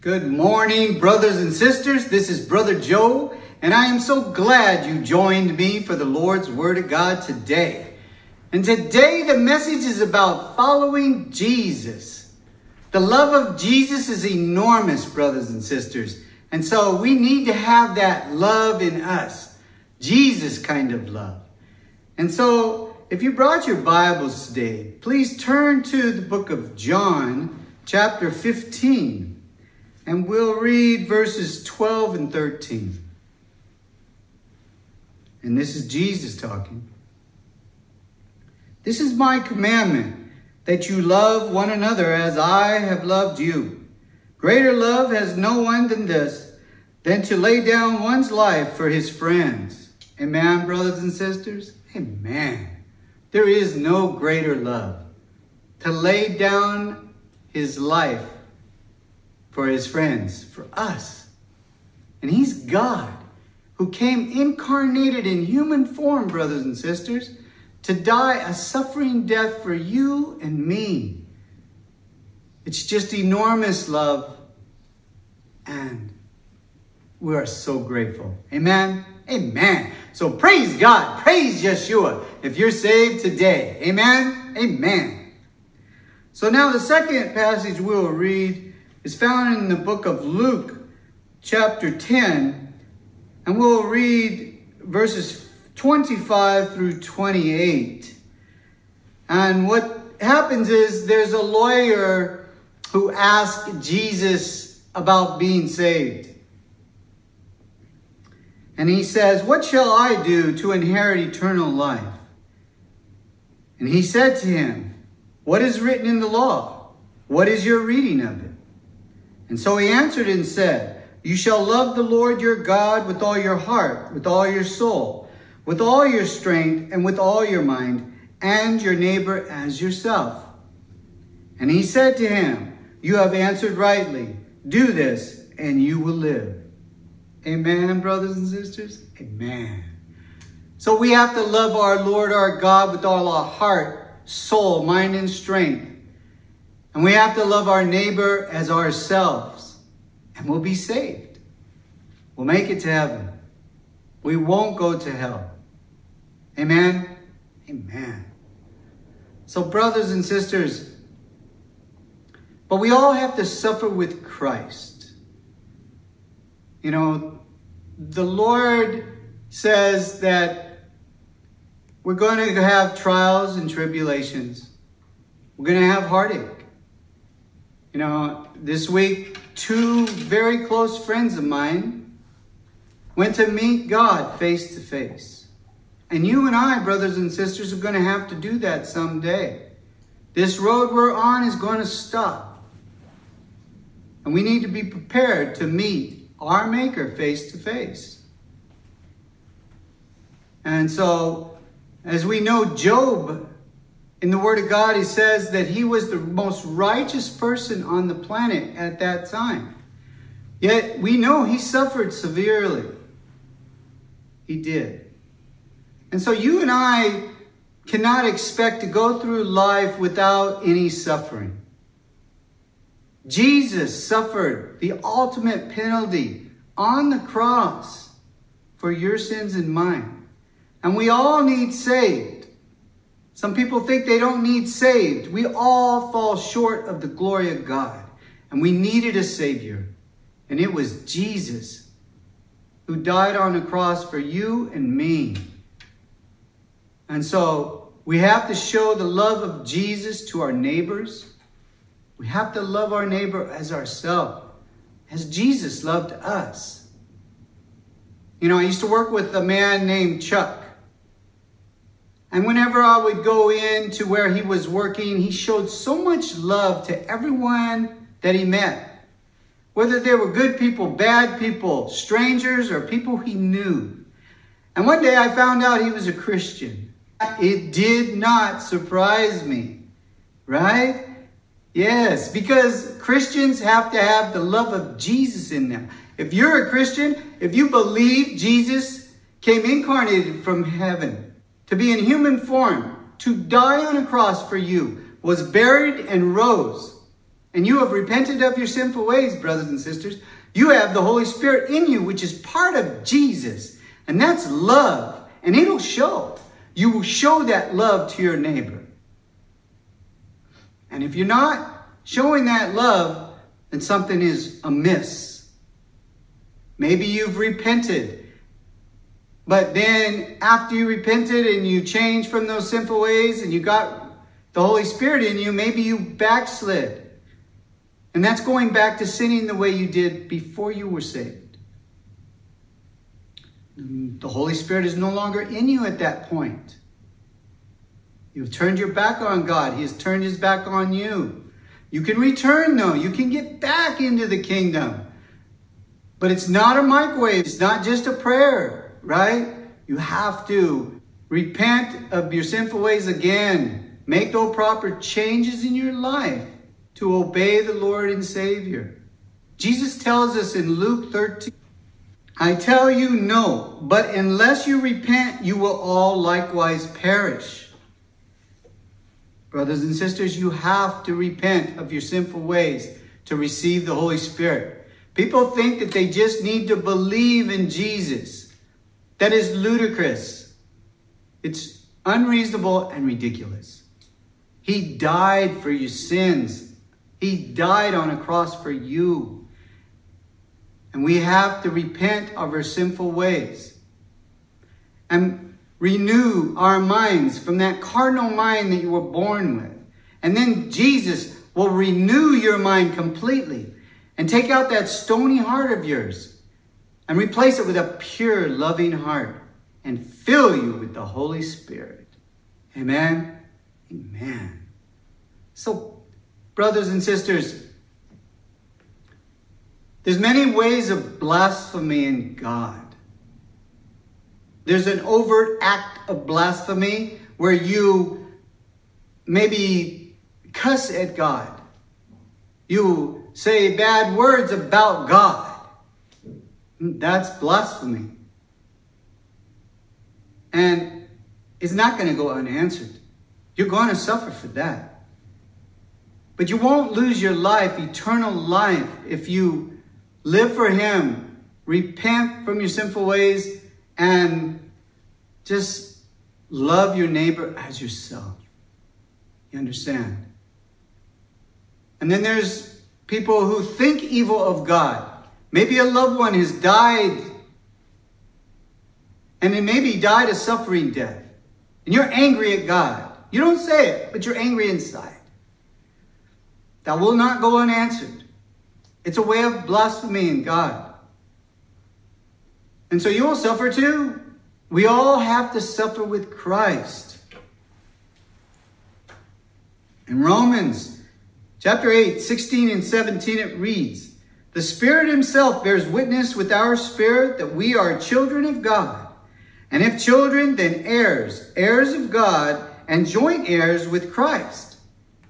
Good morning, brothers and sisters. This is Brother Joe, and I am so glad you joined me for the Lord's Word of God today. And today the message is about following Jesus. The love of Jesus is enormous, brothers and sisters. And so we need to have that love in us, Jesus kind of love. And so if you brought your Bibles today, please turn to the book of John, chapter 15 and we'll read verses 12 and 13. And this is Jesus talking. This is my commandment that you love one another as I have loved you. Greater love has no one than this, than to lay down one's life for his friends. Amen, brothers and sisters? Amen. There is no greater love to lay down his life for his friends, for us. And he's God who came incarnated in human form, brothers and sisters, to die a suffering death for you and me. It's just enormous love. And we are so grateful. Amen. Amen. So praise God. Praise Yeshua if you're saved today. Amen. Amen. So now the second passage we'll read is found in the book of Luke, chapter 10, and we'll read verses 25 through 28. And what happens is there's a lawyer who asked Jesus about being saved. And he says, What shall I do to inherit eternal life? And he said to him, What is written in the law? What is your reading of it? And so he answered and said, You shall love the Lord your God with all your heart, with all your soul, with all your strength, and with all your mind, and your neighbor as yourself. And he said to him, You have answered rightly. Do this, and you will live. Amen, brothers and sisters? Amen. So we have to love our Lord our God with all our heart, soul, mind, and strength. And we have to love our neighbor as ourselves, and we'll be saved. We'll make it to heaven. We won't go to hell. Amen? Amen. So, brothers and sisters, but we all have to suffer with Christ. You know, the Lord says that we're going to have trials and tribulations. We're going to have heartache. You know, this week, two very close friends of mine went to meet God face to face. And you and I, brothers and sisters, are going to have to do that someday. This road we're on is going to stop. And we need to be prepared to meet our Maker face to face. And so, as we know, Job in the Word of God, he says that he was the most righteous person on the planet at that time. Yet we know he suffered severely. He did. And so you and I cannot expect to go through life without any suffering. Jesus suffered the ultimate penalty on the cross for your sins and mine. And we all need saved. Some people think they don't need saved. We all fall short of the glory of God, and we needed a Savior. And it was Jesus who died on the cross for you and me. And so we have to show the love of Jesus to our neighbors. We have to love our neighbor as ourselves, as Jesus loved us. You know, I used to work with a man named Chuck. And whenever I would go in to where he was working, he showed so much love to everyone that he met. Whether they were good people, bad people, strangers, or people he knew. And one day I found out he was a Christian. It did not surprise me, right? Yes, because Christians have to have the love of Jesus in them. If you're a Christian, if you believe Jesus came incarnated from heaven, to be in human form, to die on a cross for you, was buried and rose. and you have repented of your sinful ways, brothers and sisters, you have the Holy Spirit in you, which is part of Jesus. And that's love. And it'll show. You will show that love to your neighbor. And if you're not showing that love, then something is amiss. Maybe you've repented. But then after you repented and you changed from those sinful ways and you got the Holy Spirit in you, maybe you backslid. And that's going back to sinning the way you did before you were saved. The Holy Spirit is no longer in you at that point. You've turned your back on God, He has turned His back on you. You can return, though. You can get back into the kingdom. But it's not a microwave, it's not just a prayer, right? You have to repent of your sinful ways again, make those proper changes in your life to obey the Lord and Savior. Jesus tells us in Luke 13, I tell you no, but unless you repent, you will all likewise perish. Brothers and sisters, you have to repent of your sinful ways to receive the Holy Spirit. People think that they just need to believe in Jesus. That is ludicrous. It's unreasonable and ridiculous. He died for your sins he died on a cross for you. And we have to repent of our sinful ways and renew our minds from that carnal mind that you were born with. And then Jesus will renew your mind completely and take out that stony heart of yours and replace it with a pure, loving heart and fill you with the Holy Spirit. Amen. Amen. So Brothers and sisters, there's many ways of blasphemy in God. There's an overt act of blasphemy where you maybe cuss at God. You say bad words about God. That's blasphemy. And it's not going to go unanswered. You're going to suffer for that. But you won't lose your life, eternal life, if you live for Him, repent from your sinful ways, and just love your neighbor as yourself. You understand? And then there's people who think evil of God. Maybe a loved one has died, and then maybe died a suffering death. And you're angry at God. You don't say it, but you're angry inside that will not go unanswered. It's a way of blaspheming God. And so you will suffer too. We all have to suffer with Christ. In Romans chapter 8, 16 and 17, it reads, The Spirit Himself bears witness with our spirit that we are children of God. And if children, then heirs, heirs of God, and joint heirs with Christ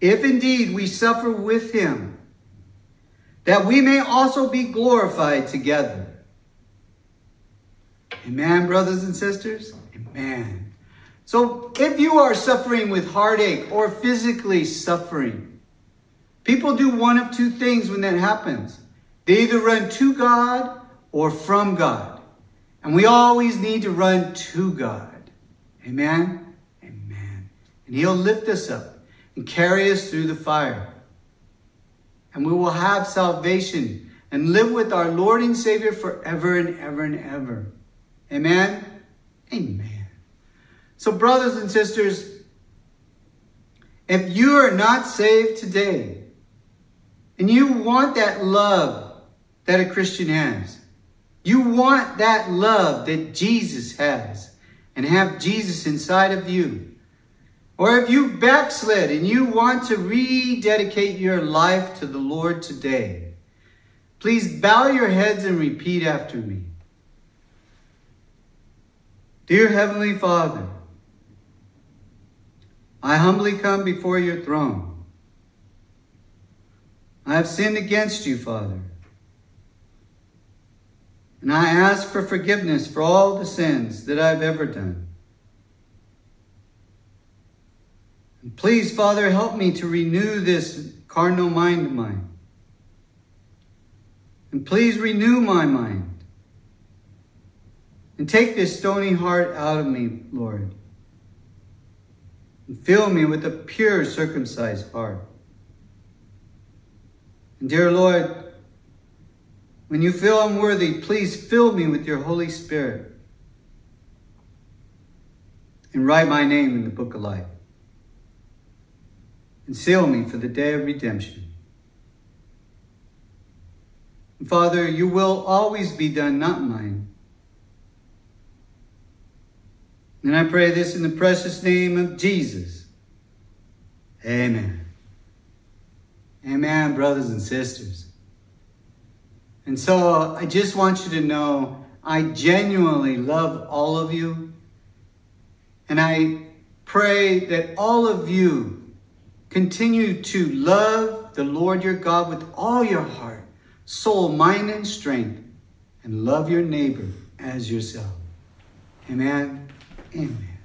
if indeed we suffer with him, that we may also be glorified together. Amen, brothers and sisters? Amen. So if you are suffering with heartache or physically suffering, people do one of two things when that happens. They either run to God or from God. And we always need to run to God. Amen? Amen. And He'll lift us up and carry us through the fire. And we will have salvation and live with our Lord and Savior forever and ever and ever. Amen? Amen. So, brothers and sisters, if you are not saved today and you want that love that a Christian has, you want that love that Jesus has, and have Jesus inside of you or if you've backslid and you want to rededicate your life to the Lord today, please bow your heads and repeat after me. Dear Heavenly Father, I humbly come before your throne. I have sinned against you, Father. And I ask for forgiveness for all the sins that I've ever done. And please, Father, help me to renew this carnal mind of mine. And please renew my mind. And take this stony heart out of me, Lord. And fill me with a pure, circumcised heart. And dear Lord, when you feel unworthy, please fill me with your Holy Spirit and write my name in the book of life and seal me for the day of redemption. And Father, you will always be done, not mine. And I pray this in the precious name of Jesus. Amen. Amen, brothers and sisters. And so I just want you to know I genuinely love all of you. And I pray that all of you continue to love the Lord your God with all your heart, soul, mind, and strength, and love your neighbor as yourself. Amen. Amen.